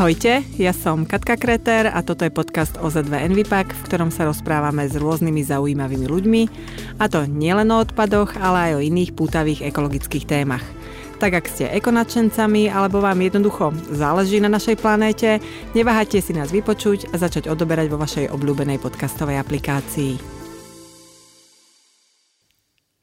Ahojte, ja som Katka Kreter a toto je podcast OZ2 Envipak, v ktorom sa rozprávame s rôznymi zaujímavými ľuďmi, a to nielen o odpadoch, ale aj o iných pútavých ekologických témach. Tak ak ste ekonačencami alebo vám jednoducho záleží na našej planéte, neváhajte si nás vypočuť a začať odoberať vo vašej obľúbenej podcastovej aplikácii.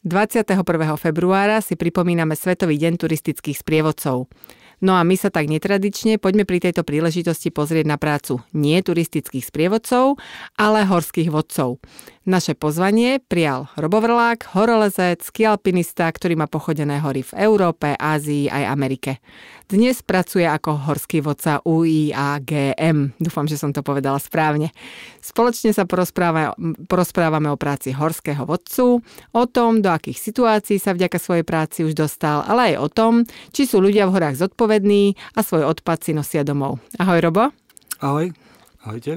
21. februára si pripomíname Svetový deň turistických sprievodcov. No a my sa tak netradične poďme pri tejto príležitosti pozrieť na prácu nie turistických sprievodcov, ale horských vodcov. Naše pozvanie prijal robovrlák, horolezec, skialpinista, ktorý má pochodené hory v Európe, Ázii aj Amerike. Dnes pracuje ako horský vodca UIAGM. Dúfam, že som to povedala správne. Spoločne sa porozpráva, porozprávame o práci horského vodcu, o tom, do akých situácií sa vďaka svojej práci už dostal, ale aj o tom, či sú ľudia v horách zodpovední a svoj odpad si nosia domov. Ahoj, Robo. Ahoj. Ahojte.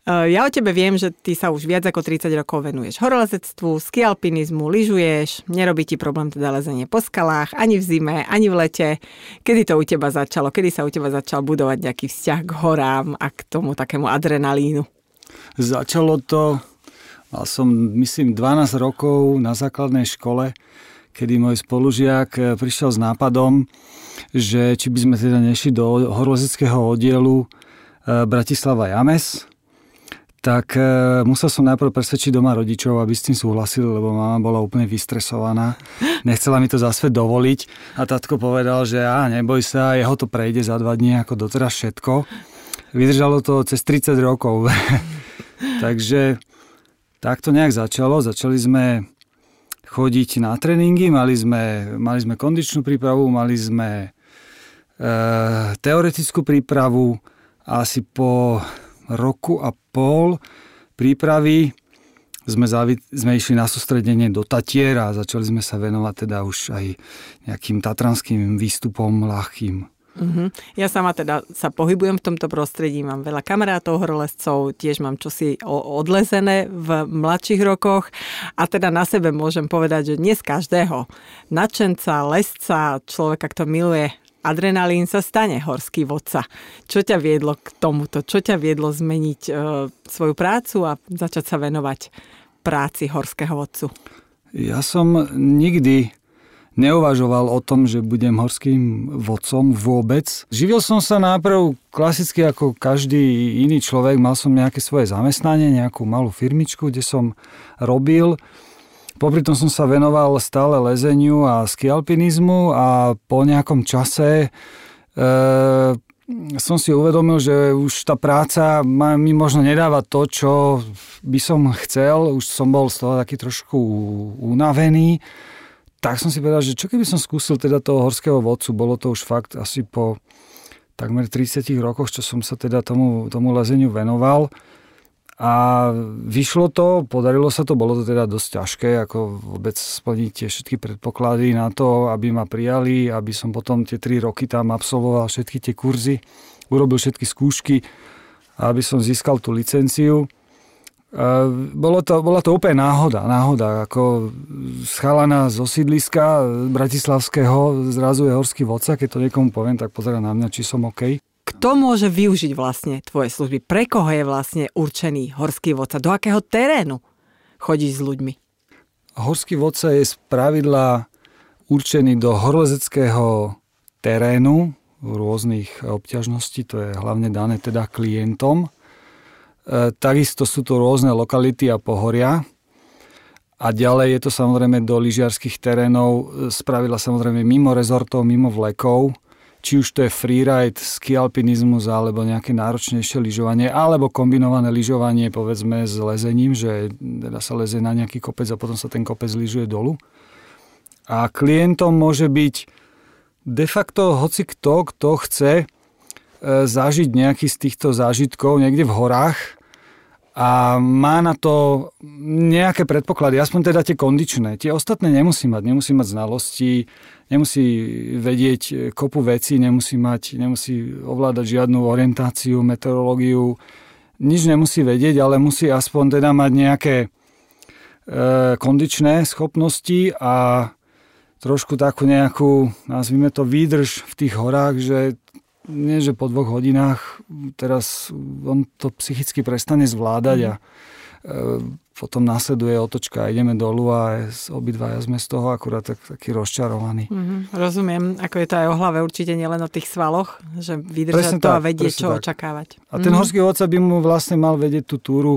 Eh, ja o tebe viem, že ty sa už viac ako 30 rokov venuješ horolezectvu, skialpinizmu, lyžuješ, nerobí ti problém teda lezenie po skalách, ani v zime, ani v lete. Kedy to u teba začalo? Kedy sa u teba začal budovať nejaký vzťah k horám a k tomu takému adrenalínu? Začalo to, mal som myslím 12 rokov na základnej škole, kedy môj spolužiak eh, prišiel s nápadom, že či by sme teda nešli do horolezeckého oddielu eh, Bratislava James, tak e, musel som najprv presvedčiť doma rodičov, aby s tým súhlasili, lebo mama bola úplne vystresovaná. Nechcela mi to zase dovoliť a tatko povedal, že á, neboj sa, jeho to prejde za dva dní ako doteraz všetko. Vydržalo to cez 30 rokov. Takže tak to nejak začalo. Začali sme chodiť na tréningy, mali sme, mali sme kondičnú prípravu, mali sme e, teoretickú prípravu asi po roku a pol prípravy sme, zavi- sme išli na sústredenie do Tatier a začali sme sa venovať teda už aj nejakým tatranským výstupom ľahkým. Uh-huh. Ja sama teda sa pohybujem v tomto prostredí, mám veľa kamarátov horolezcov, tiež mám čosi odlezené v mladších rokoch a teda na sebe môžem povedať, že dnes každého nadšenca, lesca, človeka, kto miluje adrenalín sa stane horský vodca. Čo ťa viedlo k tomuto? Čo ťa viedlo zmeniť e, svoju prácu a začať sa venovať práci horského vodcu? Ja som nikdy neuvažoval o tom, že budem horským vodcom vôbec. Živil som sa náprv klasicky ako každý iný človek. Mal som nejaké svoje zamestnanie, nejakú malú firmičku, kde som robil. Popri tom som sa venoval stále lezeniu a skialpinizmu a po nejakom čase e, som si uvedomil, že už tá práca mi možno nedáva to, čo by som chcel. Už som bol z toho taký trošku unavený. Tak som si povedal, že čo keby som skúsil teda toho horského vodcu. Bolo to už fakt asi po takmer 30 rokoch, čo som sa teda tomu, tomu lezeniu venoval. A vyšlo to, podarilo sa to, bolo to teda dosť ťažké, ako vôbec splniť tie všetky predpoklady na to, aby ma prijali, aby som potom tie tri roky tam absolvoval všetky tie kurzy, urobil všetky skúšky, aby som získal tú licenciu. Bolo to, bola to úplne náhoda, náhoda, ako schalana zo sídliska bratislavského, zrazu je horský vodca, keď to niekomu poviem, tak pozera na mňa, či som OK. Kto môže využiť vlastne tvoje služby? Pre koho je vlastne určený horský vodca? Do akého terénu chodí s ľuďmi? Horský vodca je z pravidla určený do horolezeckého terénu rôznych obťažností, to je hlavne dané teda klientom. E, takisto sú to rôzne lokality a pohoria. A ďalej je to samozrejme do lyžiarských terénov, spravila samozrejme mimo rezortov, mimo vlekov, či už to je freeride, skialpinizmus alebo nejaké náročnejšie lyžovanie, alebo kombinované lyžovanie povedzme s lezením, že teda sa leze na nejaký kopec a potom sa ten kopec lyžuje dolu. A klientom môže byť de facto hoci kto, kto chce e, zažiť nejaký z týchto zážitkov niekde v horách, a má na to nejaké predpoklady, aspoň teda tie kondičné. Tie ostatné nemusí mať, nemusí mať znalosti, nemusí vedieť kopu veci, nemusí mať, nemusí ovládať žiadnu orientáciu, meteorológiu, nič nemusí vedieť, ale musí aspoň teda mať nejaké e, kondičné schopnosti a trošku takú nejakú, nazvime to výdrž v tých horách, že nie že po dvoch hodinách, teraz on to psychicky prestane zvládať a e, potom následuje otočka a ideme dolu a obidvaja sme z toho akurát tak, taký rozčarovaní. Mm-hmm, rozumiem, ako je to aj o hlave určite nielen o tých svaloch, že vydržať presne to tak, a vedieť, čo tak. očakávať. A ten mm-hmm. horský vodca by mu vlastne mal vedieť tú túru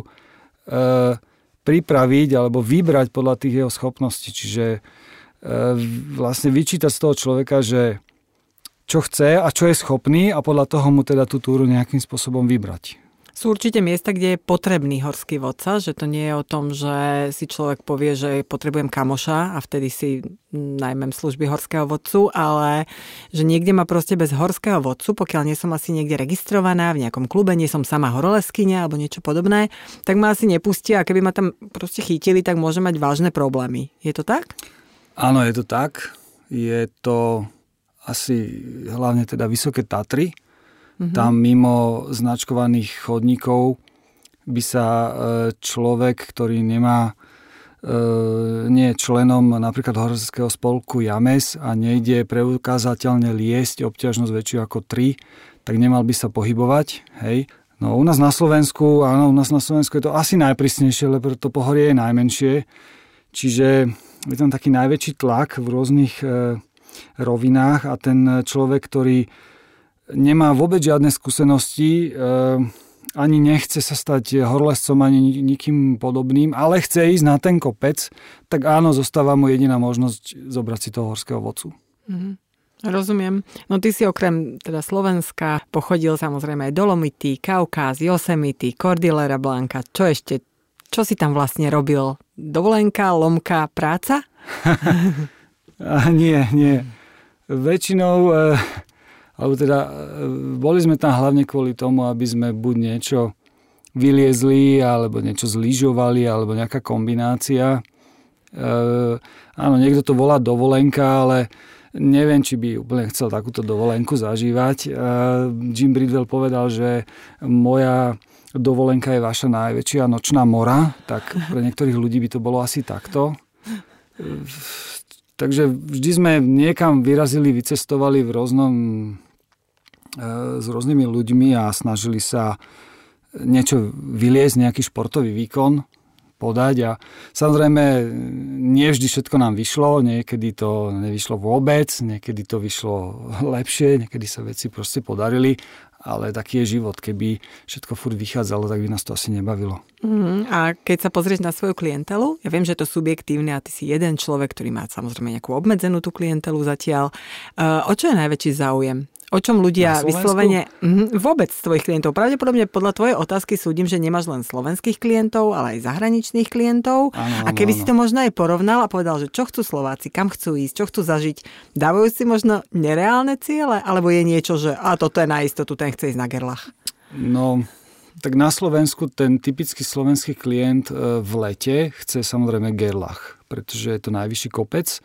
e, pripraviť alebo vybrať podľa tých jeho schopností. Čiže e, vlastne vyčítať z toho človeka, že čo chce a čo je schopný a podľa toho mu teda tú túru nejakým spôsobom vybrať. Sú určite miesta, kde je potrebný horský vodca, že to nie je o tom, že si človek povie, že potrebujem kamoša a vtedy si najmem služby horského vodcu, ale že niekde ma proste bez horského vodcu, pokiaľ nie som asi niekde registrovaná v nejakom klube, nie som sama horoleskynia alebo niečo podobné, tak ma asi nepustia a keby ma tam proste chytili, tak môže mať vážne problémy. Je to tak? Áno, je to tak. Je to asi hlavne teda Vysoké Tatry, Mm-hmm. Tam mimo značkovaných chodníkov by sa e, človek, ktorý nemá e, nie je členom napríklad horoleckého spolku James a nejde preukázateľne liesť obťažnosť väčšiu ako 3, tak nemal by sa pohybovať. Hej. No u nás na Slovensku, áno, u nás na Slovensku je to asi najprísnejšie, lebo to pohorie je najmenšie. Čiže je tam taký najväčší tlak v rôznych e, rovinách a ten človek, ktorý nemá vôbec žiadne skúsenosti, eh, ani nechce sa stať horlescom, ani nikým podobným, ale chce ísť na ten kopec, tak áno, zostáva mu jediná možnosť zobrať si toho horského vodcu. Mm-hmm. Rozumiem. No ty si okrem teda Slovenska pochodil samozrejme aj Dolomity, Kaukáz, Yosemite, Cordillera Blanca. Čo ešte? Čo si tam vlastne robil? Dovolenka, lomka, práca? A nie, nie. Väčšinou e, alebo teda e, boli sme tam hlavne kvôli tomu, aby sme buď niečo vyliezli, alebo niečo zlyžovali, alebo nejaká kombinácia. E, áno, niekto to volá dovolenka, ale neviem, či by úplne chcel takúto dovolenku zažívať. Jim Bridwell povedal, že moja dovolenka je vaša najväčšia nočná mora, tak pre niektorých ľudí by to bolo asi takto. Takže vždy sme niekam vyrazili, vycestovali v rôznom E, s rôznymi ľuďmi a snažili sa niečo vyliezť, nejaký športový výkon podať. A samozrejme nie vždy všetko nám vyšlo, niekedy to nevyšlo vôbec, niekedy to vyšlo lepšie, niekedy sa veci proste podarili, ale taký je život. Keby všetko furt vychádzalo, tak by nás to asi nebavilo. Mm, a keď sa pozrieš na svoju klientelu, ja viem, že to subjektívne a ty si jeden človek, ktorý má samozrejme nejakú obmedzenú tú klientelu zatiaľ. Uh, o čo je najväčší záujem? O čom ľudia vyslovene mm, vôbec tvojich klientov? Pravdepodobne podľa tvojej otázky súdim, že nemáš len slovenských klientov, ale aj zahraničných klientov. Ano, a keby ano. si to možno aj porovnal a povedal, že čo chcú Slováci, kam chcú ísť, čo chcú zažiť, dávajú si možno nereálne ciele, alebo je niečo, že a toto je na istotu, ten chce ísť na gerlach? No, tak na Slovensku ten typický slovenský klient e, v lete chce samozrejme gerlach, pretože je to najvyšší kopec. E,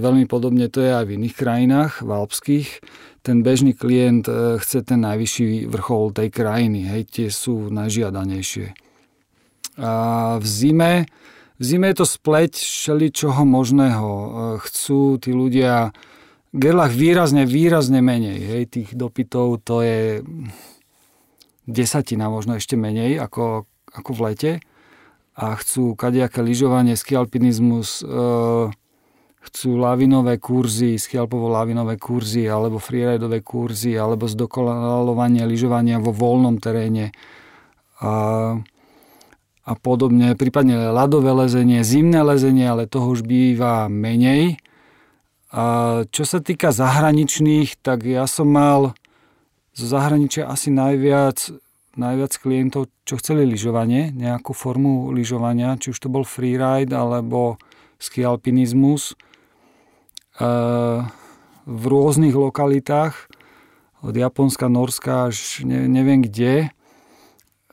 veľmi podobne to je aj v iných krajinách, v alpských ten bežný klient e, chce ten najvyšší vrchol tej krajiny. Hej, tie sú najžiadanejšie. A v zime, v zime je to spleť čoho možného. E, chcú tí ľudia gerlach výrazne, výrazne menej. Hej, tých dopytov to je desatina, možno ešte menej ako, ako v lete. A chcú kadejaké lyžovanie, skialpinizmus, e, chcú lavinové kurzy, skialpovo lavinové kurzy, alebo freeridové kurzy, alebo zdokonalovanie lyžovania vo voľnom teréne a, a podobne. Prípadne ľadové lezenie, zimné lezenie, ale toho už býva menej. A čo sa týka zahraničných, tak ja som mal zo zahraničia asi najviac, najviac klientov, čo chceli lyžovanie, nejakú formu lyžovania, či už to bol freeride alebo ski alpinizmus v rôznych lokalitách, od Japonska, Norska až ne, neviem kde.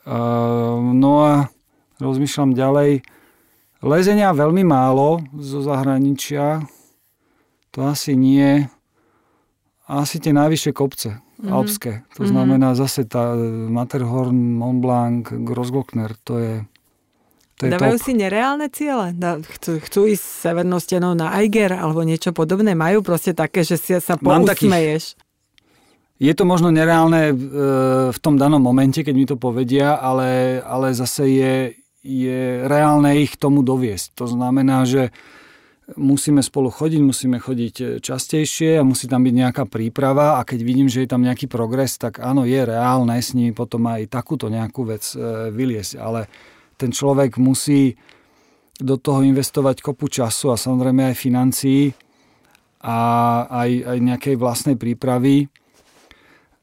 No a rozmýšľam ďalej. Lezenia veľmi málo zo zahraničia. To asi nie. Asi tie najvyššie kopce, mm-hmm. alpské. To mm-hmm. znamená zase tá Matterhorn, Mont Blanc, Grossglockner, to je to Dávajú top. si nereálne ciele? Chcú, chcú ísť severnou stenou na Eiger alebo niečo podobné? Majú proste také, že si sa pousmeješ? Je to možno nereálne v tom danom momente, keď mi to povedia, ale, ale zase je, je reálne ich tomu doviesť. To znamená, že musíme spolu chodiť, musíme chodiť e, častejšie a musí tam byť nejaká príprava a keď vidím, že je tam nejaký progres, tak áno, je reálne s nimi potom aj takúto nejakú vec e, vyliesť, ale ten človek musí do toho investovať kopu času a samozrejme aj financií a aj, aj nejakej vlastnej prípravy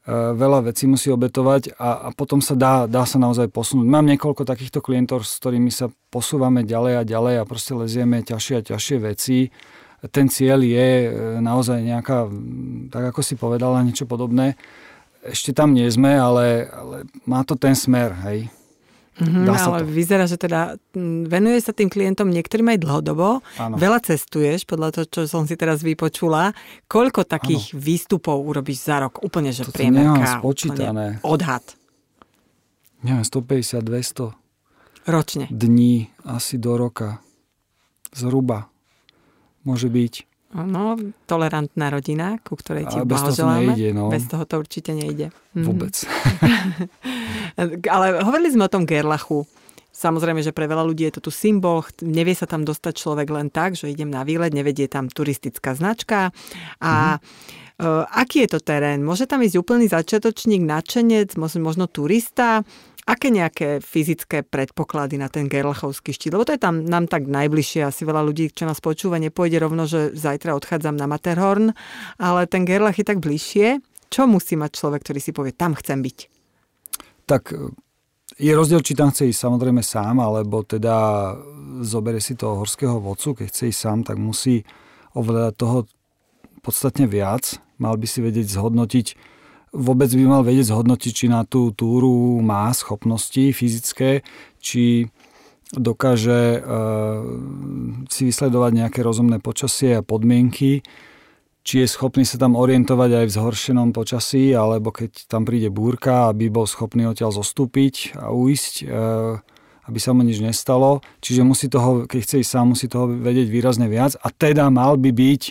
E, veľa vecí musí obetovať a, a potom sa dá, dá sa naozaj posunúť. Mám niekoľko takýchto klientov, s ktorými sa posúvame ďalej a ďalej a proste lezieme ťažšie a ťažšie veci. Ten cieľ je e, naozaj nejaká, tak ako si povedala, niečo podobné. Ešte tam nie sme, ale, ale má to ten smer, hej. Mm-hmm, ale to. vyzerá, že teda venuje sa tým klientom niektorým aj dlhodobo. Ano. Veľa cestuješ, podľa toho, čo som si teraz vypočula. Koľko takých ano. výstupov urobíš za rok? Úplne, že Toto priemerka. spočítané. Odhad. Neviem, 150-200. Ročne. Dní asi do roka. Zhruba. Môže byť. No, tolerantná rodina, ku ktorej ti blahoželáme. Nejde, no. Bez toho to určite nejde. Mhm. Vôbec. Ale hovorili sme o tom Gerlachu. Samozrejme, že pre veľa ľudí je to tu symbol, nevie sa tam dostať človek len tak, že idem na výlet, nevedie tam turistická značka. A mm-hmm. aký je to terén? Môže tam ísť úplný začiatočník, nadšenec, možno turista? Aké nejaké fyzické predpoklady na ten Gerlachovský štít? Lebo to je tam nám tak najbližšie. Asi veľa ľudí, čo nás počúva, nepôjde rovno, že zajtra odchádzam na Matterhorn, ale ten Gerlach je tak bližšie. Čo musí mať človek, ktorý si povie, tam chcem byť? Tak je rozdiel, či tam chce ísť samozrejme sám, alebo teda zobere si toho horského vodcu. Keď chce ísť sám, tak musí ovládať toho podstatne viac. Mal by si vedieť zhodnotiť vôbec by mal vedieť zhodnotiť, či na tú túru má schopnosti fyzické, či dokáže uh, si vysledovať nejaké rozumné počasie a podmienky, či je schopný sa tam orientovať aj v zhoršenom počasí, alebo keď tam príde búrka, aby bol schopný odtiaľ zostúpiť a uísť, uh, aby sa mu nič nestalo. Čiže musí toho, keď chce ísť sám, musí toho vedieť výrazne viac a teda mal by byť,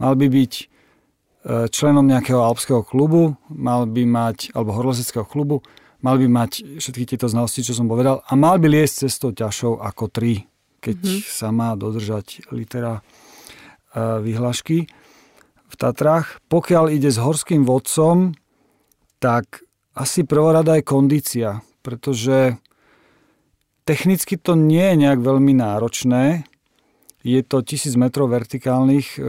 mal by byť členom nejakého alpského klubu, mal by mať, alebo horolezeckého klubu, mal by mať všetky tieto znalosti, čo som povedal, a mal by liesť cestou ťažšou ako 3, keď mm-hmm. sa má dodržať litera e, vyhlášky v Tatrách. Pokiaľ ide s horským vodcom, tak asi prvorada je kondícia, pretože technicky to nie je nejak veľmi náročné, je to 1000 metrov vertikálnych e,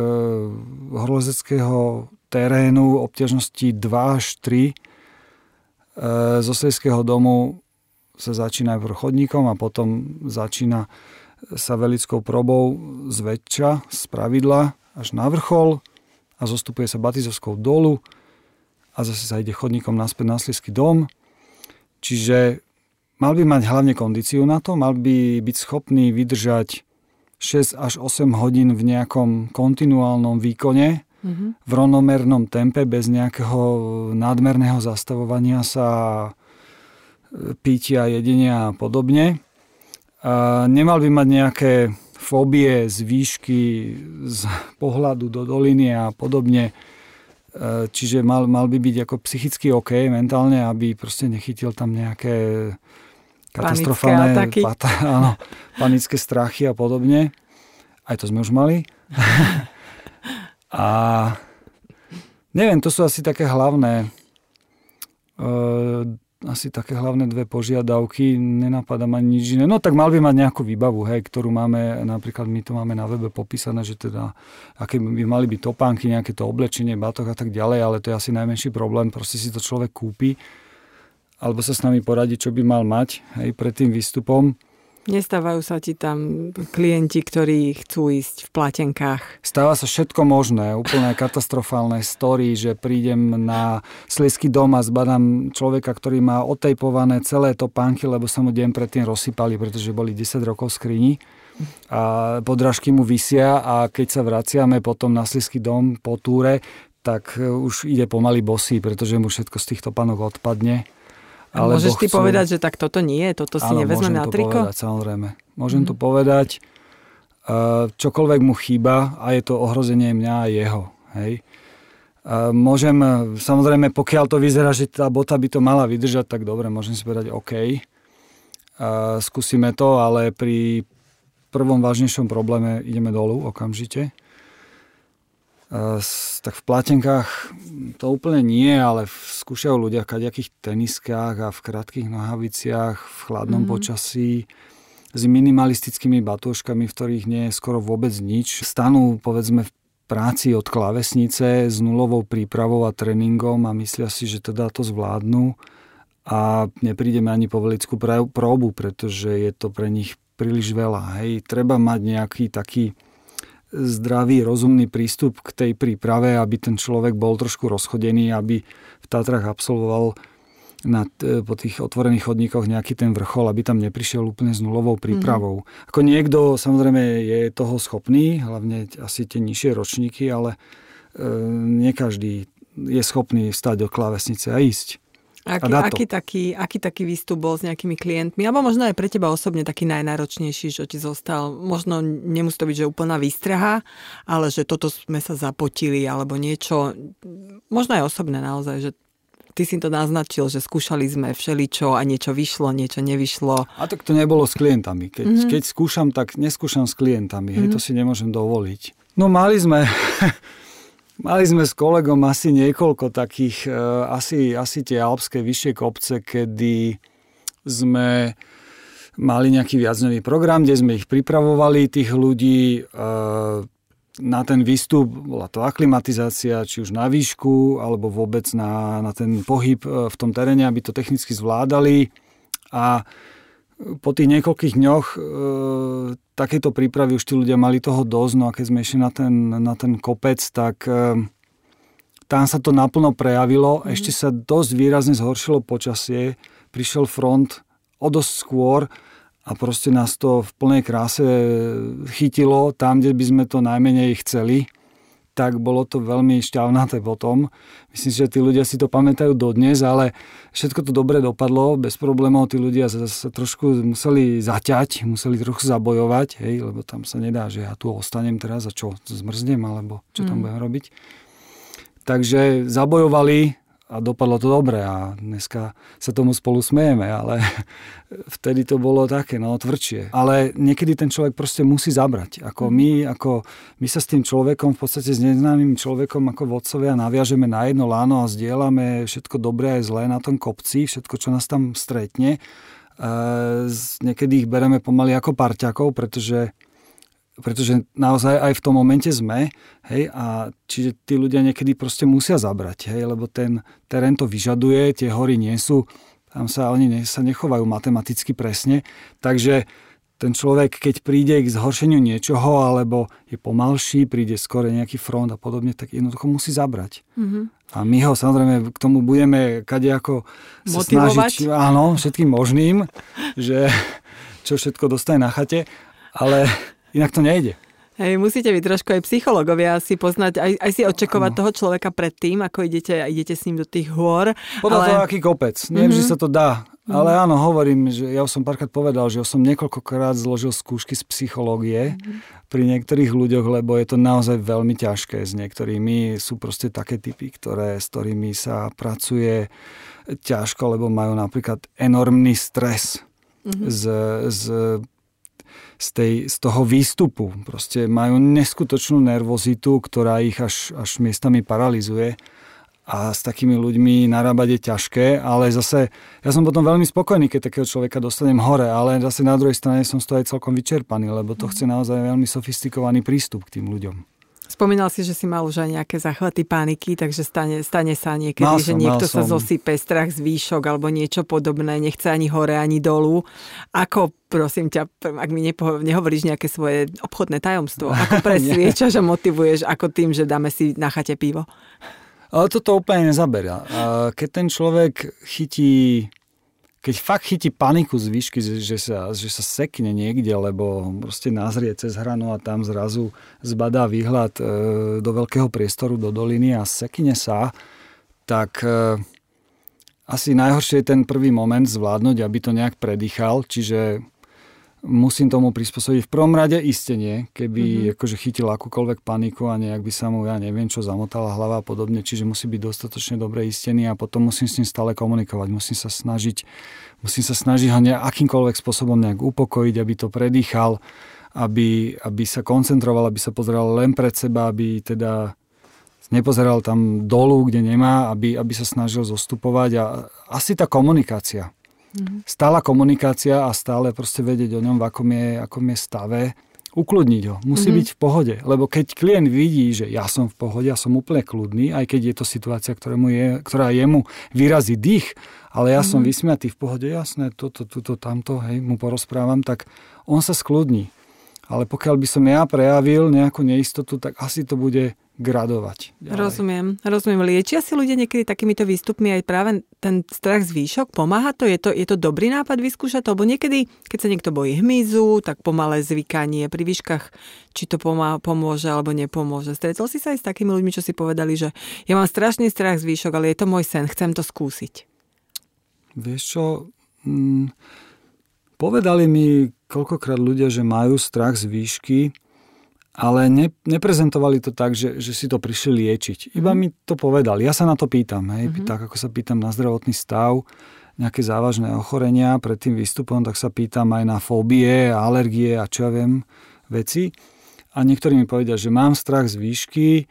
horolezeckého terénu obťažnosti 2 až 3. E, zo Slejského domu sa začína aj chodníkom a potom začína sa velickou probou zväčša z pravidla až na vrchol a zostupuje sa Batizovskou dolu a zase sa ide chodníkom naspäť na Slejský dom. Čiže mal by mať hlavne kondíciu na to, mal by byť schopný vydržať 6 až 8 hodín v nejakom kontinuálnom výkone, mm-hmm. v rovnomernom tempe, bez nejakého nadmerného zastavovania sa, e, pitia, jedenia a podobne. A nemal by mať nejaké fóbie z výšky, z pohľadu do doliny a podobne. E, čiže mal, mal by byť ako psychicky OK mentálne, aby proste nechytil tam nejaké katastrofálne panické, pata, áno, panické strachy a podobne. Aj to sme už mali. a neviem, to sú asi také hlavné uh, asi také hlavné dve požiadavky, nenapadá ma nič iné. No tak mal by mať nejakú výbavu, hej, ktorú máme, napríklad my to máme na webe popísané, že teda, aké by mali byť topánky, nejaké to oblečenie, batoh a tak ďalej, ale to je asi najmenší problém, proste si to človek kúpi alebo sa s nami poradí, čo by mal mať aj pred tým výstupom. Nestávajú sa ti tam klienti, ktorí chcú ísť v platenkách? Stáva sa všetko možné, úplne katastrofálne story, že prídem na Sliesky dom a zbadám človeka, ktorý má otejpované celé to pánky, lebo sa mu deň predtým rozsypali, pretože boli 10 rokov v skrini a podrážky mu vysia a keď sa vraciame potom na Sliesky dom po túre, tak už ide pomaly bosý, pretože mu všetko z týchto panok odpadne ale Môžeš ty chcú... povedať, že tak toto nie, toto si Áno, nevezme na triko? Povedať, samozrejme. Môžem mm. to povedať. Uh, čokoľvek mu chýba a je to ohrozenie mňa a jeho. Hej. Môžem, samozrejme, pokiaľ to vyzerá, že tá bota by to mala vydržať, tak dobre, môžem si povedať OK. Skúsime to, ale pri prvom vážnejšom probléme ideme dolu okamžite. Tak v platenkách to úplne nie, ale skúšajú ľudia v kaďakých teniskách a v krátkých nohaviciach, v chladnom mm. počasí s minimalistickými batúškami, v ktorých nie je skoro vôbec nič. Stanú, povedzme, v práci od klávesnice s nulovou prípravou a tréningom a myslia si, že teda to zvládnu a neprídeme ani po velickú próbu, pretože je to pre nich príliš veľa. Hej. Treba mať nejaký taký zdravý, rozumný prístup k tej príprave, aby ten človek bol trošku rozchodený, aby v Tatrach absolvoval na, e, po tých otvorených chodníkoch nejaký ten vrchol, aby tam neprišiel úplne s nulovou prípravou. Mm-hmm. Ako niekto samozrejme je toho schopný, hlavne asi tie nižšie ročníky, ale e, nie každý je schopný vstať do klávesnice a ísť. Aký, a aký, taký, aký taký výstup bol s nejakými klientmi? Alebo možno aj pre teba osobne taký najnáročnejší, čo ti zostal? Možno nemusí to byť, že úplná výstraha, ale že toto sme sa zapotili, alebo niečo, možno aj osobné naozaj, že ty si to naznačil, že skúšali sme všeličo a niečo vyšlo, niečo nevyšlo. A tak to nebolo s klientami. Keď, mm-hmm. keď skúšam, tak neskúšam s klientami. Mm-hmm. Hej, to mhm. si nemôžem dovoliť. No mali sme... Mali sme s kolegom asi niekoľko takých, e, asi, asi tie alpské vyššie kopce, kedy sme mali nejaký viacdňový program, kde sme ich pripravovali, tých ľudí, e, na ten výstup, bola to aklimatizácia, či už na výšku, alebo vôbec na, na ten pohyb e, v tom teréne, aby to technicky zvládali. A po tých niekoľkých dňoch e, takéto prípravy už tí ľudia mali toho dosť, no a keď sme išli na ten, na ten kopec, tak e, tam sa to naplno prejavilo, mm. ešte sa dosť výrazne zhoršilo počasie, prišiel front o dosť skôr a proste nás to v plnej kráse chytilo tam, kde by sme to najmenej chceli tak bolo to veľmi šťavnaté potom. Myslím si, že tí ľudia si to pamätajú dodnes, ale všetko to dobre dopadlo, bez problémov tí ľudia sa, sa trošku museli zaťať, museli trochu zabojovať, hej, lebo tam sa nedá, že ja tu ostanem teraz a čo, zmrznem, alebo čo tam mm. budem robiť. Takže zabojovali, a dopadlo to dobre a dneska sa tomu spolu smejeme, ale vtedy to bolo také, no, tvrdšie. Ale niekedy ten človek proste musí zabrať. Ako mhm. my, ako my sa s tým človekom, v podstate s neznámym človekom ako vodcovia naviažeme na jedno láno a zdieľame všetko dobré aj zlé na tom kopci, všetko, čo nás tam stretne. E, niekedy ich bereme pomaly ako parťakov, pretože pretože naozaj aj v tom momente sme, hej, a čiže tí ľudia niekedy proste musia zabrať, hej, lebo ten terén to vyžaduje, tie hory nie sú, tam sa oni ne, sa nechovajú matematicky presne, takže ten človek, keď príde k zhoršeniu niečoho, alebo je pomalší, príde skore nejaký front a podobne, tak jednoducho musí zabrať. Mm-hmm. A my ho samozrejme k tomu budeme kadejako sa snažiť, áno, všetkým možným, že čo všetko dostane na chate, ale Inak to nejde. Hej, musíte byť trošku aj psychológovia si poznať, aj, aj si očakovať ano. toho človeka predtým, ako idete, idete s ním do tých hôr. Podľa ale... toho, aký kopec. Nie mm-hmm. že sa to dá. Mm-hmm. Ale áno, hovorím, že ja som párkrát povedal, že som niekoľkokrát zložil skúšky z psychológie mm-hmm. pri niektorých ľuďoch, lebo je to naozaj veľmi ťažké. S niektorými sú proste také typy, ktoré, s ktorými sa pracuje ťažko, lebo majú napríklad enormný stres mm-hmm. z, z z, tej, z toho výstupu. Proste majú neskutočnú nervozitu, ktorá ich až, až miestami paralizuje a s takými ľuďmi narábať je ťažké, ale zase ja som potom veľmi spokojný, keď takého človeka dostanem hore, ale zase na druhej strane som z toho aj celkom vyčerpaný, lebo to chce naozaj veľmi sofistikovaný prístup k tým ľuďom. Spomínal si, že si mal už aj nejaké záchvaty paniky, takže stane, stane sa niekedy, mal že niekto sa zosype, strach z výšok alebo niečo podobné, nechce ani hore, ani dolu. Ako, prosím ťa, ak mi nepo, nehovoríš nejaké svoje obchodné tajomstvo, ako presviečaš a motivuješ ako tým, že dáme si na chate pivo? Ale toto úplne nezaberia. Keď ten človek chytí keď fakt chytí paniku z výšky, že sa, že sa sekne niekde, lebo proste nazrie cez hranu a tam zrazu zbadá výhľad e, do veľkého priestoru, do doliny a sekne sa, tak e, asi najhoršie je ten prvý moment zvládnuť, aby to nejak predýchal, čiže musím tomu prispôsobiť. V prvom rade istenie, keby mm-hmm. akože chytil akúkoľvek paniku a nejak by sa mu, ja neviem čo, zamotala hlava a podobne, čiže musí byť dostatočne dobre istený a potom musím s ním stále komunikovať. Musím sa snažiť, musím sa snažiť ho akýmkoľvek spôsobom nejak upokojiť, aby to predýchal, aby, aby sa koncentroval, aby sa pozeral len pred seba, aby teda nepozeral tam dolu, kde nemá, aby, aby sa snažil zostupovať a asi tá komunikácia. Mm-hmm. Stála komunikácia a stále proste vedieť o ňom, v akom je, akom je stave, ukludniť ho. Musí mm-hmm. byť v pohode. Lebo keď klient vidí, že ja som v pohode, ja som úplne kľudný, aj keď je to situácia, ktorému je, ktorá jemu vyrazí dých, ale ja mm-hmm. som vysmiatý v pohode, jasné, toto, toto, tamto, hej, mu porozprávam, tak on sa skľudní. Ale pokiaľ by som ja prejavil nejakú neistotu, tak asi to bude gradovať. Ďalej. Rozumiem, rozumiem. Liečia si ľudia niekedy takýmito výstupmi aj práve ten strach z výšok? Pomáha to? Je to, je to dobrý nápad vyskúšať to? Lebo niekedy, keď sa niekto bojí hmyzu, tak pomalé zvykanie pri výškach, či to pomá, pomôže alebo nepomôže. Stretol si sa aj s takými ľuďmi, čo si povedali, že ja mám strašný strach z výšok, ale je to môj sen, chcem to skúsiť. Vieš čo, hm, povedali mi koľkokrát ľudia, že majú strach z výšky, ale ne, neprezentovali to tak, že, že si to prišli liečiť. Iba mm. mi to povedal. Ja sa na to pýtam. Hej. Mm-hmm. Tak ako sa pýtam na zdravotný stav, nejaké závažné ochorenia pred tým výstupom, tak sa pýtam aj na fóbie, alergie a čo ja viem, veci. A niektorí mi povedia, že mám strach z výšky,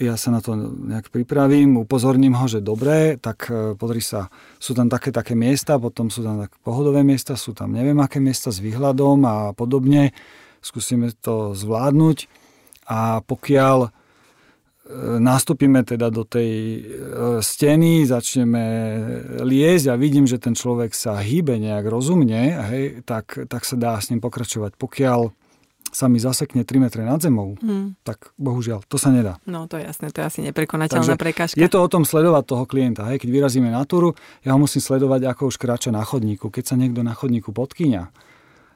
ja sa na to nejak pripravím, upozorním ho, že dobre, tak e, pozri sa, sú tam také, také miesta, potom sú tam tak pohodové miesta, sú tam neviem aké miesta s výhľadom a podobne skúsime to zvládnuť a pokiaľ e, nastúpime teda do tej e, steny, začneme liezť a vidím, že ten človek sa hýbe nejak rozumne, hej, tak, tak sa dá s ním pokračovať. Pokiaľ sa mi zasekne 3 metre nad zemou, hmm. tak bohužiaľ, to sa nedá. No to je jasné, to je asi neprekonateľná prekážka. Je to o tom sledovať toho klienta. Hej. Keď vyrazíme na túru, ja ho musím sledovať, ako už kráča na chodníku. Keď sa niekto na chodníku podkýňa,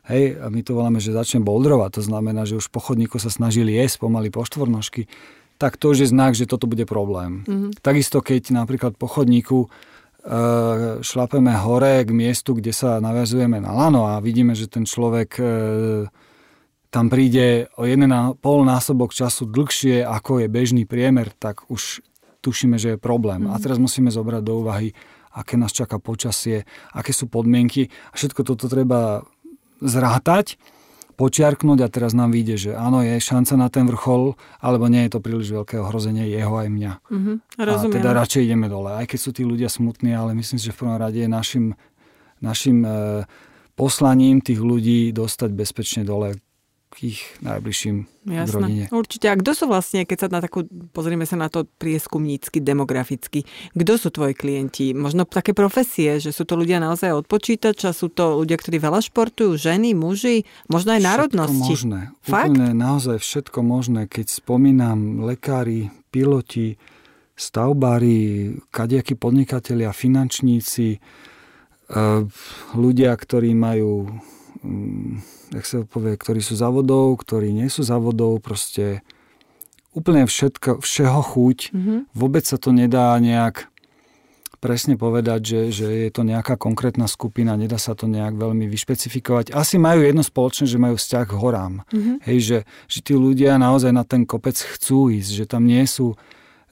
Hej, a my to voláme, že začne boldrovať, to znamená, že už po chodníku sa snažili jesť pomaly po štvornožky, tak to už je znak, že toto bude problém. Mm-hmm. Takisto keď napríklad po chodníku e, šlapeme hore k miestu, kde sa naviazujeme na lano a vidíme, že ten človek e, tam príde o pol násobok času dlhšie, ako je bežný priemer, tak už tušíme, že je problém. Mm-hmm. A teraz musíme zobrať do úvahy, aké nás čaká počasie, aké sú podmienky. A všetko toto treba zrátať, počiarknúť a teraz nám vyjde, že áno, je šanca na ten vrchol, alebo nie je to príliš veľké ohrozenie jeho aj mňa. Mm-hmm, rozumiem. A teda radšej ideme dole. Aj keď sú tí ľudia smutní, ale myslím si, že v prvom rade je našim, našim e, poslaním tých ľudí dostať bezpečne dole ich najbližším Jasné. rodine. Určite. A kto sú vlastne, keď sa na takú, pozrieme sa na to prieskumnícky, demograficky, kto sú tvoji klienti? Možno také profesie, že sú to ľudia naozaj od počítača, sú to ľudia, ktorí veľa športujú, ženy, muži, možno aj všetko národnosti. možné. Fakt? Úplne naozaj všetko možné. Keď spomínam lekári, piloti, stavbári, kadejakí podnikatelia, finančníci, eh, ľudia, ktorí majú jak sa povie, ktorí sú závodov, ktorí nie sú závodov, proste úplne všetko, všeho chuť. Mm-hmm. Vôbec sa to nedá nejak presne povedať, že, že je to nejaká konkrétna skupina, nedá sa to nejak veľmi vyšpecifikovať. Asi majú jedno spoločné, že majú vzťah k horám. Mm-hmm. Hej, že, že tí ľudia naozaj na ten kopec chcú ísť, že tam nie sú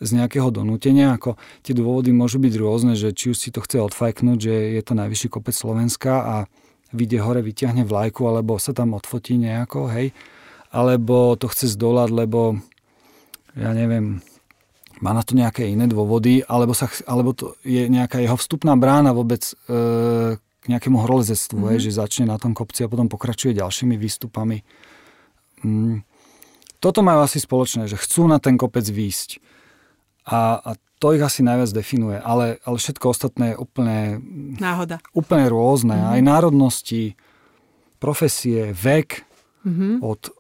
z nejakého donútenia, ako tie dôvody môžu byť rôzne, že či už si to chce odfajknúť, že je to najvyšší kopec Slovenska a vyjde hore, vyťahne vlajku, alebo sa tam odfotí nejako, hej, alebo to chce zdolať, lebo ja neviem, má na to nejaké iné dôvody, alebo, sa, alebo to je nejaká jeho vstupná brána vôbec e, k nejakému horolezectvu, mm-hmm. hej, že začne na tom kopci a potom pokračuje ďalšími výstupami. Mm. Toto majú asi spoločné, že chcú na ten kopec výjsť. A, a to ich asi najviac definuje, ale, ale všetko ostatné je úplne... Náhoda. Úplne rôzne. Mm-hmm. Aj národnosti, profesie, vek mm-hmm. od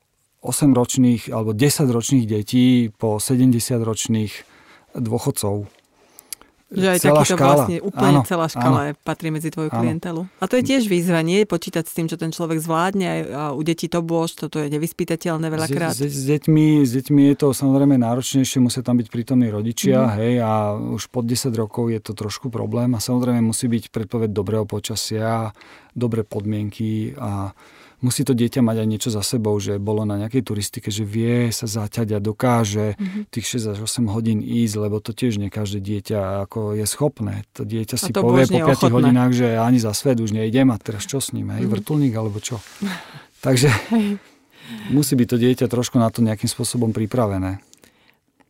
8-ročných alebo 10-ročných detí po 70-ročných dôchodcov. Že aj celá takýto škála. vlastne úplne áno, celá škála áno, patrí medzi tvoju áno. klientelu. A to je tiež výzva, nie? Počítať s tým, čo ten človek zvládne. A u detí to bôž, toto je nevyspytateľné veľakrát. S, s, s, deťmi, s deťmi je to samozrejme náročnejšie, musia tam byť prítomní rodičia, mm. hej, a už pod 10 rokov je to trošku problém. A samozrejme musí byť predpoveď dobrého počasia, dobré podmienky a musí to dieťa mať aj niečo za sebou, že bolo na nejakej turistike, že vie sa zaťať a dokáže mm-hmm. tých 6 až 8 hodín ísť, lebo to tiež nie každé dieťa ako je schopné. To dieťa si povie po 5 ochotné. hodinách, že ani za svet už nejdem a teraz čo s ním, hej, mm-hmm. vrtulník alebo čo. Takže musí byť to dieťa trošku na to nejakým spôsobom pripravené.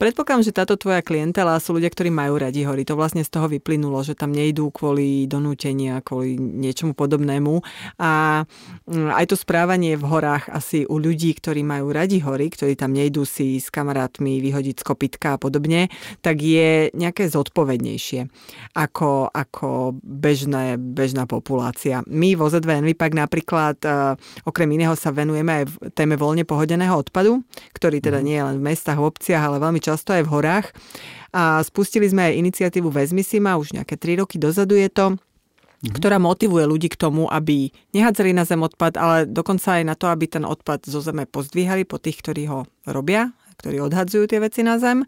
Predpokladám, že táto tvoja klientela sú ľudia, ktorí majú radi hory. To vlastne z toho vyplynulo, že tam nejdú kvôli donútenia, kvôli niečomu podobnému. A mm, aj to správanie v horách asi u ľudí, ktorí majú radi hory, ktorí tam nejdú si s kamarátmi vyhodiť z kopitka a podobne, tak je nejaké zodpovednejšie ako, ako bežné, bežná populácia. My vo ZVN pak napríklad uh, okrem iného sa venujeme aj téme voľne pohodeného odpadu, ktorý teda mhm. nie je len v mestách, v obciach, ale veľmi často často aj v horách. A spustili sme aj iniciatívu Vezmi si ma, už nejaké 3 roky dozadu je to, mm-hmm. ktorá motivuje ľudí k tomu, aby nehádzali na zem odpad, ale dokonca aj na to, aby ten odpad zo zeme pozdvíhali po tých, ktorí ho robia, ktorí odhadzujú tie veci na zem.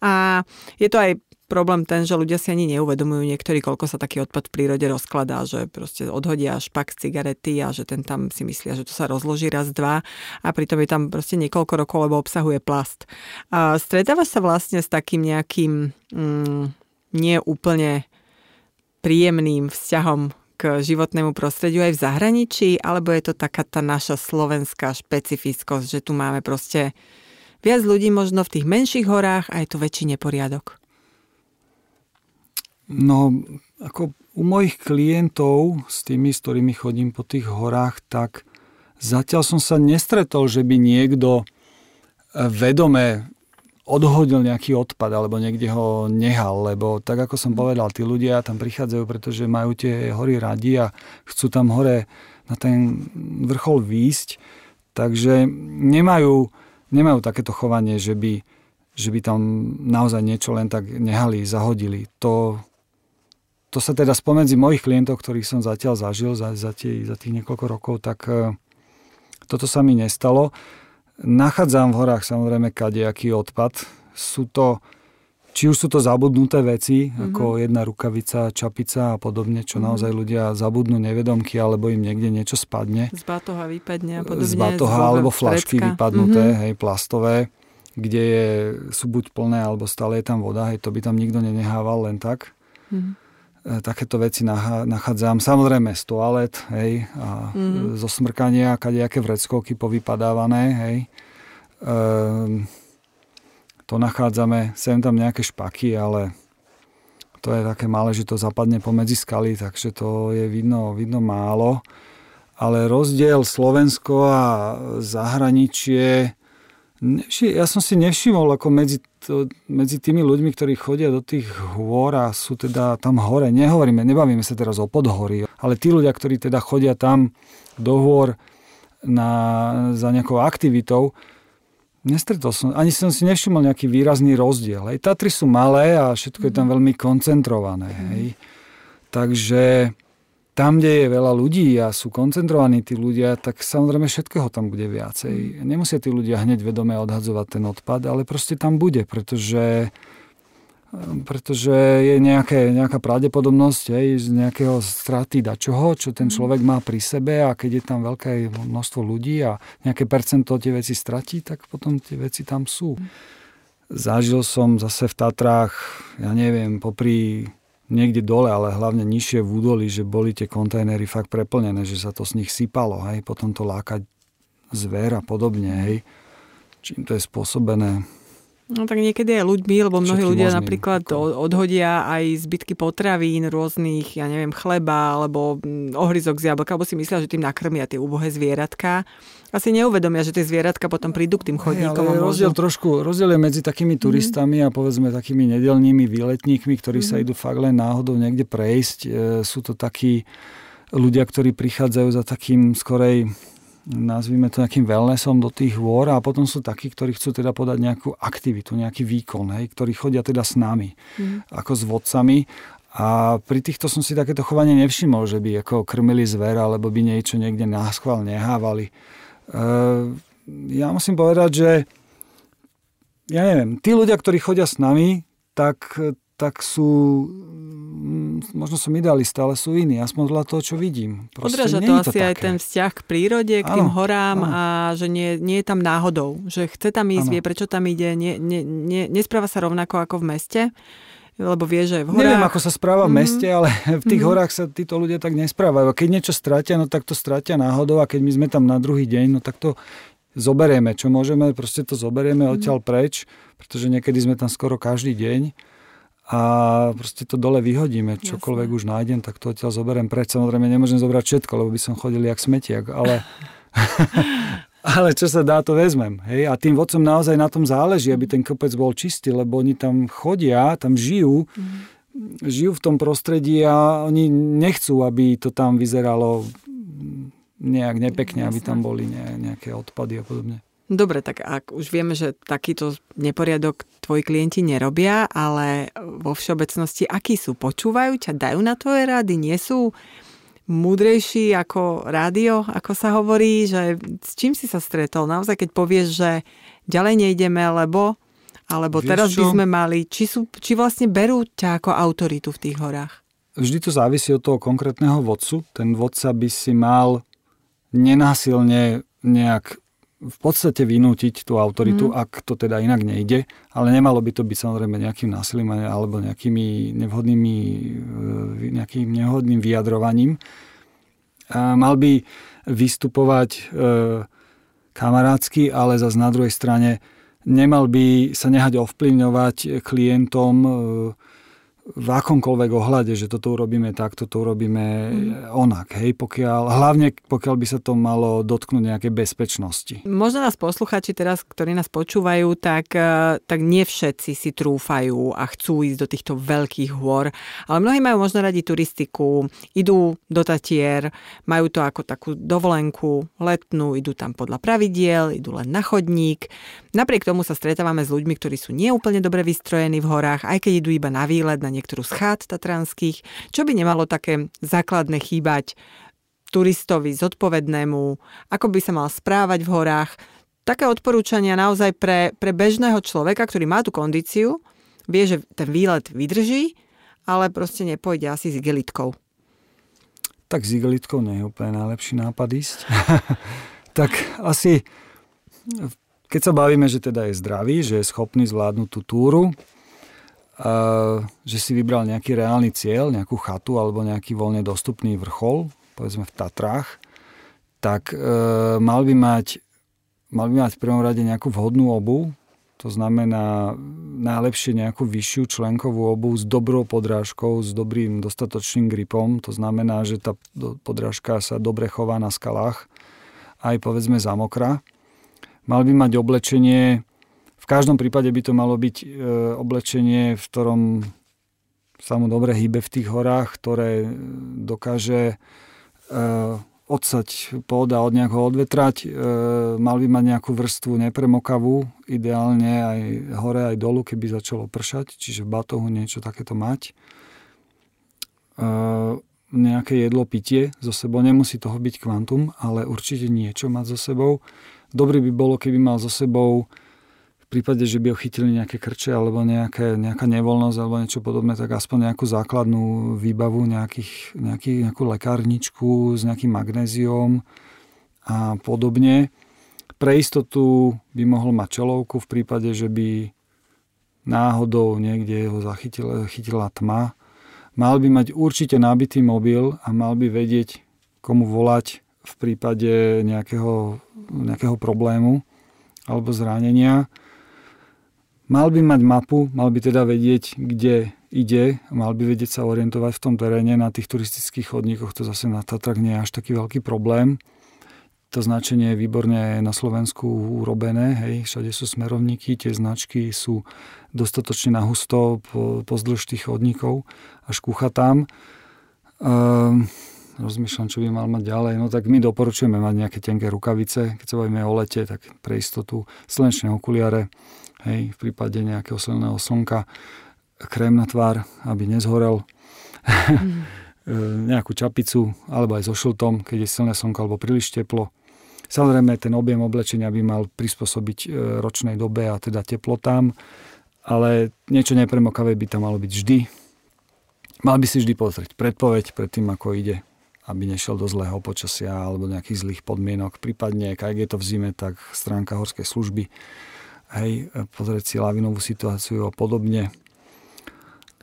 A je to aj problém ten, že ľudia si ani neuvedomujú niektorí, koľko sa taký odpad v prírode rozkladá, že proste odhodia špak z cigarety a že ten tam si myslia, že to sa rozloží raz, dva a pritom je tam proste niekoľko rokov, lebo obsahuje plast. A stretávaš sa vlastne s takým nejakým mm, nie príjemným vzťahom k životnému prostrediu aj v zahraničí, alebo je to taká tá naša slovenská špecifickosť, že tu máme proste viac ľudí možno v tých menších horách a je tu väčší neporiadok? No, ako u mojich klientov, s tými, s ktorými chodím po tých horách, tak zatiaľ som sa nestretol, že by niekto eh, vedome odhodil nejaký odpad alebo niekde ho nehal, lebo tak ako som povedal, tí ľudia tam prichádzajú, pretože majú tie hory radi a chcú tam hore na ten vrchol výjsť, takže nemajú, nemajú takéto chovanie, že by, že by tam naozaj niečo len tak nehali, zahodili. To, to sa teda spomedzi mojich klientov, ktorých som zatiaľ zažil za, za, tie, za tých niekoľko rokov, tak e, toto sa mi nestalo. Nachádzam v horách samozrejme kadejaký odpad. Sú to, či už sú to zabudnuté veci, mm-hmm. ako jedna rukavica, čapica a podobne, čo mm-hmm. naozaj ľudia zabudnú nevedomky, alebo im niekde niečo spadne. Z batoha vypadne a podobne. Z batoha alebo flašky vypadnuté, mm-hmm. hej, plastové, kde je, sú buď plné, alebo stále je tam voda, hej, to by tam nikto nenehával len tak. Mm-hmm takéto veci nachádzam. Samozrejme z toalet, hej, a mm-hmm. zo smrkania, kadejaké vreckovky povypadávané, hej. Ehm, to nachádzame, sem tam nejaké špaky, ale to je také malé, že to zapadne pomedzi skaly, takže to je vidno, vidno málo. Ale rozdiel Slovensko a zahraničie, ja som si nevšimol ako medzi to, medzi tými ľuďmi, ktorí chodia do tých hôr a sú teda tam hore, nehovoríme, nebavíme sa teraz o podhorí, ale tí ľudia, ktorí teda chodia tam do hôr na, za nejakou aktivitou, nestretol som, ani som si nevšimol nejaký výrazný rozdiel. Hej. Tatry sú malé a všetko je tam mhm. veľmi koncentrované. Hej. Takže tam, kde je veľa ľudí a sú koncentrovaní tí ľudia, tak samozrejme všetkého tam bude viacej. Nemusia tí ľudia hneď vedome odhadzovať ten odpad, ale proste tam bude, pretože pretože je nejaké, nejaká pravdepodobnosť aj z nejakého straty dačoho, čo ten mhm. človek má pri sebe a keď je tam veľké množstvo ľudí a nejaké percento tie veci stratí, tak potom tie veci tam sú. Mhm. Zažil som zase v Tatrách, ja neviem, popri niekde dole, ale hlavne nižšie v údolí, že boli tie kontajnery fakt preplnené, že sa to z nich sypalo, hej, potom to lákať zver a podobne, hej. Čím to je spôsobené? No tak niekedy aj ľuďmi, lebo mnohí ľudia možný, napríklad ako... odhodia aj zbytky potravín rôznych, ja neviem, chleba alebo mm, ohryzok z jablka, alebo si myslia, že tým nakrmia tie úbohé zvieratka. Asi neuvedomia, že tie zvieratka potom prídu k tým chodníkom. Hey, ale rozdiel, trošku, rozdiel je medzi takými mhm. turistami mm. a povedzme takými nedelnými výletníkmi, ktorí mm. sa mhm. idú fakt len náhodou niekde prejsť. E, sú to takí ľudia, ktorí prichádzajú za takým skorej nazvime to nejakým wellnessom do tých hôr a potom sú takí, ktorí chcú teda podať nejakú aktivitu, nejaký výkon, hej, ktorí chodia teda s nami, mm. ako s vodcami a pri týchto som si takéto chovanie nevšimol, že by ako krmili zver alebo by niečo niekde náschval nehávali. E, ja musím povedať, že ja neviem, tí ľudia, ktorí chodia s nami, tak tak sú, možno som idealista, ale sú iní, aspoň podľa toho, čo vidím. Proste Odráža to asi to aj ten vzťah k prírode, k ano, tým horám ano. a že nie, nie je tam náhodou. Že chce tam ísť, ano. vie, prečo tam ide, nie, nie, nie, nespráva sa rovnako ako v meste lebo vie, že v horách... Neviem, ako sa správa v mhm. meste, ale v tých mm-hmm. horách sa títo ľudia tak nesprávajú. Keď niečo stratia, no tak to stratia náhodou a keď my sme tam na druhý deň, no tak to zoberieme, čo môžeme, proste to zoberieme mm-hmm. odtiaľ preč, pretože niekedy sme tam skoro každý deň a proste to dole vyhodíme. Čokoľvek Jasne. už nájdem, tak to odtiaľ zoberiem preč. Samozrejme, nemôžem zobrať všetko, lebo by som chodil jak smetiak, ale... ale čo sa dá, to vezmem. Hej? A tým vodcom naozaj na tom záleží, aby ten kopec bol čistý, lebo oni tam chodia, tam žijú, mm. žijú v tom prostredí a oni nechcú, aby to tam vyzeralo nejak nepekne, Jasne. aby tam boli nejaké odpady a podobne. Dobre, tak ak už vieme, že takýto neporiadok tvoji klienti nerobia, ale vo všeobecnosti akí sú? Počúvajú ťa, dajú na tvoje rady, nie sú múdrejší ako rádio, ako sa hovorí, že s čím si sa stretol? Naozaj, keď povieš, že ďalej nejdeme, lebo alebo Vieš teraz čo? by sme mali, či, sú, či vlastne berú ťa ako autoritu v tých horách? Vždy to závisí od toho konkrétneho vodcu. Ten vodca by si mal nenásilne nejak v podstate vynútiť tú autoritu, mm. ak to teda inak nejde, ale nemalo by to byť samozrejme nejakým násilím alebo nejakými nevhodnými, e, nejakým nevhodným vyjadrovaním. A mal by vystupovať e, kamarátsky, ale zase na druhej strane nemal by sa nehať ovplyvňovať klientom e, v akomkoľvek ohľade, že toto urobíme tak, toto urobíme mm. onak, hej, pokiaľ, hlavne pokiaľ by sa to malo dotknúť nejakej bezpečnosti. Možno nás posluchači teraz, ktorí nás počúvajú, tak, eh, tak nie všetci si trúfajú a chcú ísť do týchto veľkých hôr, ale mnohí majú možno radi turistiku, idú do Tatier, majú to ako takú dovolenku letnú, idú tam podľa pravidiel, idú len na chodník. Napriek tomu sa stretávame s ľuďmi, ktorí sú neúplne dobre vystrojení v horách, aj keď idú iba na výlet, na niektorú z chát tatranských, čo by nemalo také základné chýbať turistovi zodpovednému, ako by sa mal správať v horách. Také odporúčania naozaj pre, pre bežného človeka, ktorý má tú kondíciu, vie, že ten výlet vydrží, ale proste nepôjde asi s igelitkou. Tak s igelitkou nie je úplne najlepší nápad ísť. tak asi, keď sa bavíme, že teda je zdravý, že je schopný zvládnuť tú túru, že si vybral nejaký reálny cieľ, nejakú chatu alebo nejaký voľne dostupný vrchol, povedzme v Tatrách, tak e, mal by mať mal by mať v prvom rade nejakú vhodnú obu, to znamená najlepšie nejakú vyššiu členkovú obu s dobrou podrážkou, s dobrým dostatočným gripom. To znamená, že tá podrážka sa dobre chová na skalách, aj povedzme zamokra. Mal by mať oblečenie v každom prípade by to malo byť e, oblečenie, v ktorom sa mu dobre hýbe v tých horách, ktoré dokáže e, odsať pôda od nejako odvetrať. E, mal by mať nejakú vrstvu nepremokavú, ideálne aj hore, aj dolu, keby začalo pršať, čiže v batohu niečo takéto mať. E, nejaké jedlo, pitie so sebou, nemusí toho byť kvantum, ale určite niečo mať so sebou. Dobrý by bolo, keby mal so sebou v prípade, že by ho chytili nejaké krče alebo nejaké, nejaká nevoľnosť alebo niečo podobné, tak aspoň nejakú základnú výbavu, nejakých, nejaký, nejakú lekárničku s nejakým magnéziom a podobne. Pre istotu by mohol mať čelovku v prípade, že by náhodou niekde ho zachytila, chytila tma. Mal by mať určite nabitý mobil a mal by vedieť, komu volať v prípade nejakého, nejakého problému alebo zranenia Mal by mať mapu, mal by teda vedieť, kde ide, mal by vedieť sa orientovať v tom teréne na tých turistických chodníkoch, to zase na Tatrak nie je až taký veľký problém. To značenie je výborne na Slovensku urobené, hej, všade sú smerovníky, tie značky sú dostatočne nahusto po, pozdĺž tých chodníkov až tam. Ehm, rozmýšľam, čo by mal mať ďalej. No tak my doporučujeme mať nejaké tenké rukavice, keď sa bavíme o lete, tak pre istotu slnečné okuliare, hej, v prípade nejakého silného slnka, krém na tvár, aby nezhorel, mm. nejakú čapicu, alebo aj so šiltom, keď je silné slnko alebo príliš teplo. Samozrejme, ten objem oblečenia by mal prispôsobiť e, ročnej dobe a teda teplotám. ale niečo nepremokavé by tam malo byť vždy. Mal by si vždy pozrieť predpoveď pred tým, ako ide, aby nešiel do zlého počasia alebo nejakých zlých podmienok. Prípadne, ak je to v zime, tak stránka horskej služby. Hej, pozrieť si lavinovú situáciu a podobne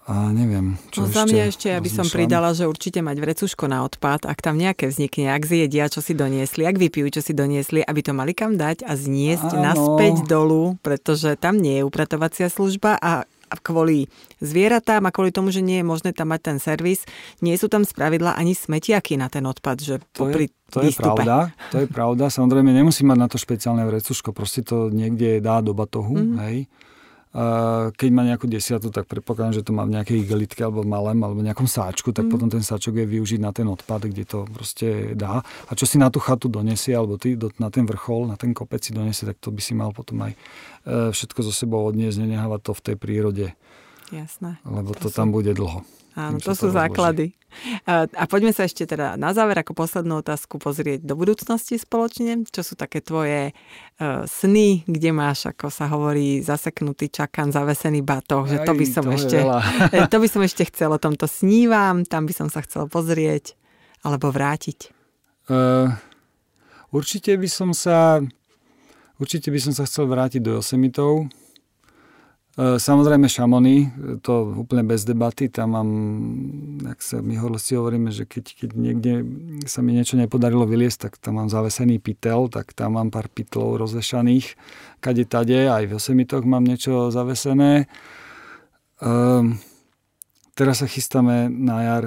a neviem, čo no, ešte za mňa ešte, aby som pridala, že určite mať vrecuško na odpad, ak tam nejaké vznikne, ak zjedia, čo si doniesli, ak vypijú, čo si doniesli, aby to mali kam dať a zniesť Áno. naspäť dolu, pretože tam nie je upratovacia služba a kvôli zvieratám a kvôli tomu, že nie je možné tam mať ten servis, nie sú tam spravidla ani smetiaky na ten odpad, že to je, to je pravda, to je pravda. Samozrejme, nemusí mať na to špeciálne vrecuško, proste to niekde dá do batohu, mm. hej keď má nejakú desiatu, tak predpokladám, že to má v nejakej igelitke alebo malém alebo nejakom sáčku, tak mm. potom ten sáčok je využiť na ten odpad, kde to proste dá. A čo si na tú chatu donesie, alebo ty do, na ten vrchol, na ten kopec si donesie, tak to by si mal potom aj e, všetko zo sebou odniesť, nenehávať to v tej prírode. Jasné. Lebo to, to tam bude dlho. Áno, to sú základy. A, poďme sa ešte teda na záver ako poslednú otázku pozrieť do budúcnosti spoločne. Čo sú také tvoje uh, sny, kde máš, ako sa hovorí, zaseknutý čakan, zavesený batoh, že to by som to ešte, to by som ešte chcel, o tomto snívam, tam by som sa chcel pozrieť alebo vrátiť. Uh, určite by som sa určite by som sa chcel vrátiť do Yosemitov, E, samozrejme Šamony, to úplne bez debaty, tam mám, ak sa my horlosti hovoríme, že keď, keď niekde sa mi niečo nepodarilo vyliesť, tak tam mám zavesený pytel, tak tam mám pár pytlov rozvešaných, kade tade, aj v Osemitoch mám niečo zavesené. Um, teraz sa chystáme na jar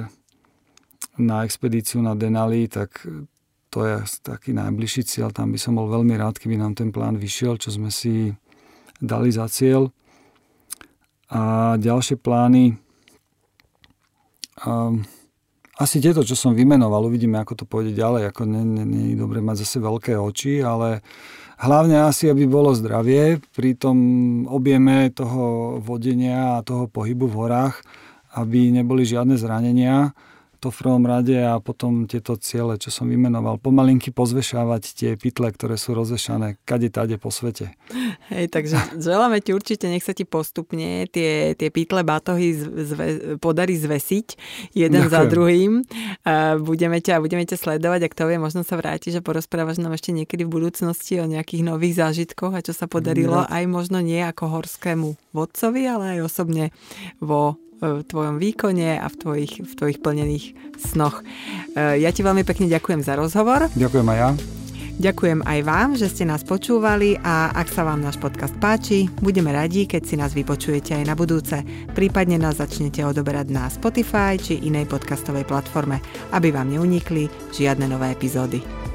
na expedíciu na Denali, tak to je taký najbližší cieľ, tam by som bol veľmi rád, keby nám ten plán vyšiel, čo sme si dali za cieľ. A ďalšie plány, um, asi tieto, čo som vymenoval, uvidíme, ako to pôjde ďalej. Ako nie, nie, nie je dobre mať zase veľké oči, ale hlavne asi, aby bolo zdravie pri tom objeme toho vodenia a toho pohybu v horách, aby neboli žiadne zranenia to v prvom rade a potom tieto ciele, čo som vymenoval, pomalinky pozvešávať tie pytle, ktoré sú rozvešané kade tade po svete. Hej, takže želáme ti určite, nech sa ti postupne tie, tie pytle batohy zve, podarí zvesiť jeden Ďakujem. za druhým. A budeme ťa, budeme ťa sledovať, ak to vie, možno sa vráti, že porozprávaš nám ešte niekedy v budúcnosti o nejakých nových zážitkoch a čo sa podarilo, aj možno nie ako horskému vodcovi, ale aj osobne vo v tvojom výkone a v tvojich, v tvojich plnených snoch. E, ja ti veľmi pekne ďakujem za rozhovor. Ďakujem aj ja. Ďakujem aj vám, že ste nás počúvali a ak sa vám náš podcast páči, budeme radi, keď si nás vypočujete aj na budúce. Prípadne nás začnete odoberať na Spotify či inej podcastovej platforme, aby vám neunikli žiadne nové epizódy.